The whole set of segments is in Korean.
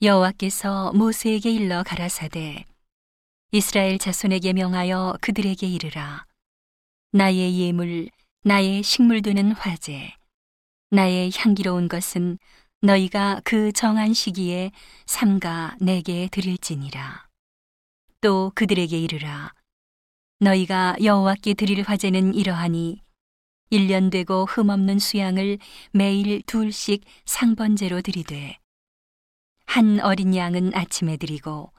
여호와께서 모세에게 일러 가라사대 이스라엘 자손에게 명하여 그들에게 이르라. 나의 예물 나의 식물 되는 화제 나의 향기로운 것은 너희가 그 정한 시기에 삼가 내게 드릴지니라. 또 그들에게 이르라. 너희가 여호와께 드릴 화제는 이러하니 일년 되고 흠없는 수양을 매일 둘씩 상번제로 드리되 한 어린 양은 아침에 드리고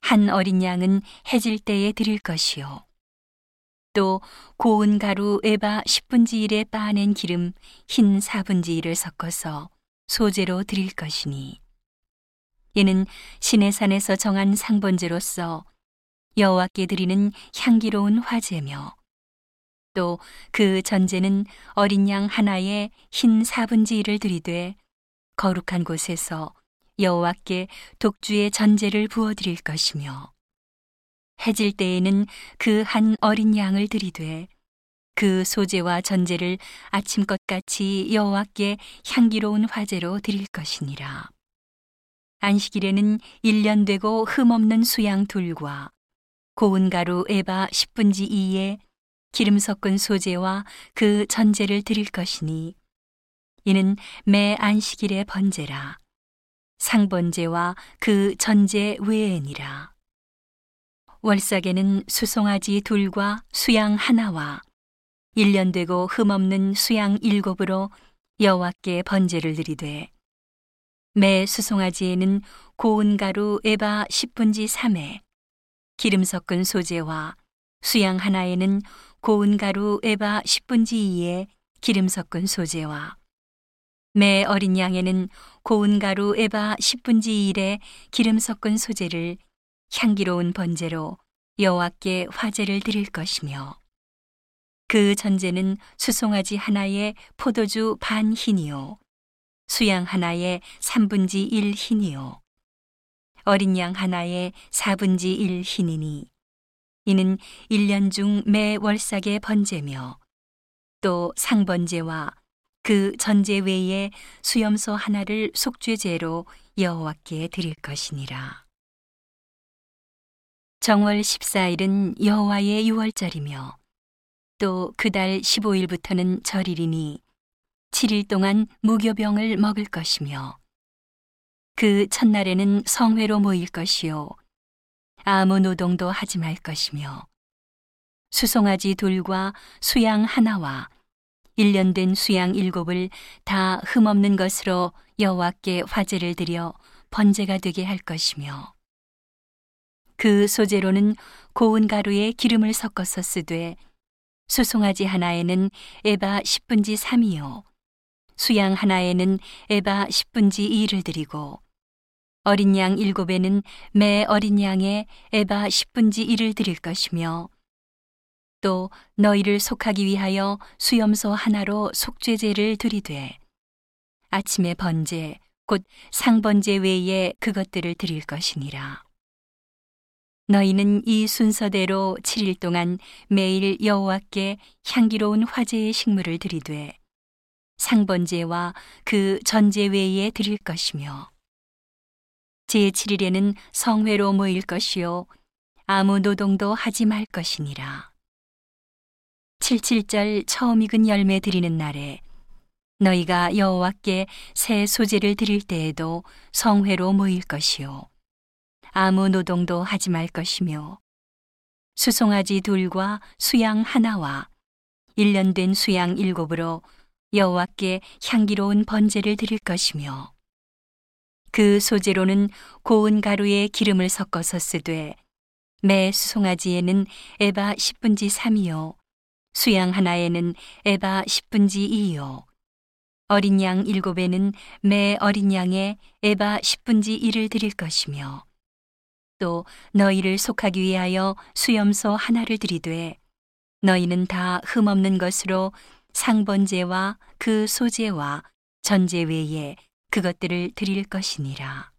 한 어린 양은 해질 때에 드릴 것이요. 또 고운 가루 에바 10분지 1에 빻아낸 기름 흰 4분지 1을 섞어서 소재로 드릴 것이니 이는 신의 산에서 정한 상번제로서 여호와께 드리는 향기로운 화제며 또 그 전제는 어린 양 하나에 흰 4분지 1을 드리되 거룩한 곳에서 여호와께 독주의 전제를 부어 드릴 것이며 해질 때에는 그 한 어린 양을 드리되 그 소재와 전제를 아침것 같이 여호와께 향기로운 화제로 드릴 것이니라. 안식일에는 일년 되고 흠없는 수양 둘과 고운 가루 에바 10분지 2에 기름 섞은 소재와 그 전제를 드릴 것이니 이는 매 안식일의 번제라 상번제와 그 전제 외에니라. 월삭에는 수송아지 둘과 수양 하나와 일년 되고 흠없는 수양 일곱으로 여호와께 번제를 드리되 매 수송아지에는 고운 가루 에바 10분지 3에 기름 섞은 소재와 수양 하나에는 고운 가루 에바 10분지 2에 기름 섞은 소재와 매 어린 양에는 고운 가루 에바 10분지 1에 기름 섞은 소재를 향기로운 번제로 여호와께 화제를 드릴 것이며 그 전제는 수송아지 하나에 포도주 반 흰이요 수양 하나에 3분지 1 흰이요 어린 양 하나에 4분지 1 흰이니 이는 1년 중 매 월삭의 번제며 또 상번제와 그 전제 외에 수염소 하나를 속죄제로 여호와께 드릴 것이니라. 정월 14일은 여호와의 유월절이며 또 그달 15일부터는 절일이니 7일 동안 무교병을 먹을 것이며 그 첫날에는 성회로 모일 것이요 아무 노동도 하지 말 것이며 수송아지 둘과 수양 하나와 1년 된 수양 일곱을 다 흠없는 것으로 여호와께 화제를 드려 번제가 되게 할 것이며 그 소재로는 고운 가루에 기름을 섞어서 쓰되 수송아지 하나에는 에바 10분지 3이요 수양 하나에는 에바 10분지 2를 드리고 어린 양 일곱에는 매 어린 양에 에바 10분지 1을 드릴 것이며 또 너희를 속하기 위하여 수염소 하나로 속죄제를 드리되 아침에 번제 곧 상번제 외에 그것들을 드릴 것이니라 너희는 이 순서대로 7일 동안 매일 여호와께 향기로운 화제의 식물을 드리되 상번제와 그 전제 외에 드릴 것이며 제7일에는 성회로 모일 것이요 아무 노동도 하지 말 것이니라. 칠칠절 처음 익은 열매 드리는 날에 너희가 여호와께 새 소재를 드릴 때에도 성회로 모일 것이요. 아무 노동도 하지 말 것이며 수송아지 둘과 수양 하나와 일년된 수양 일곱으로 여호와께 향기로운 번제를 드릴 것이며 그 소재로는 고운 가루에 기름을 섞어서 쓰되 매 수송아지에는 에바 10분지 3이요 수양 하나에는 에바 10분지 2요. 어린 양 일곱에는 매 어린 양에 에바 10분지 1을 드릴 것이며 또 너희를 속하기 위하여 수염소 하나를 드리되 너희는 다 흠없는 것으로 상번제와 그 소제와 전제 외에 그것들을 드릴 것이니라.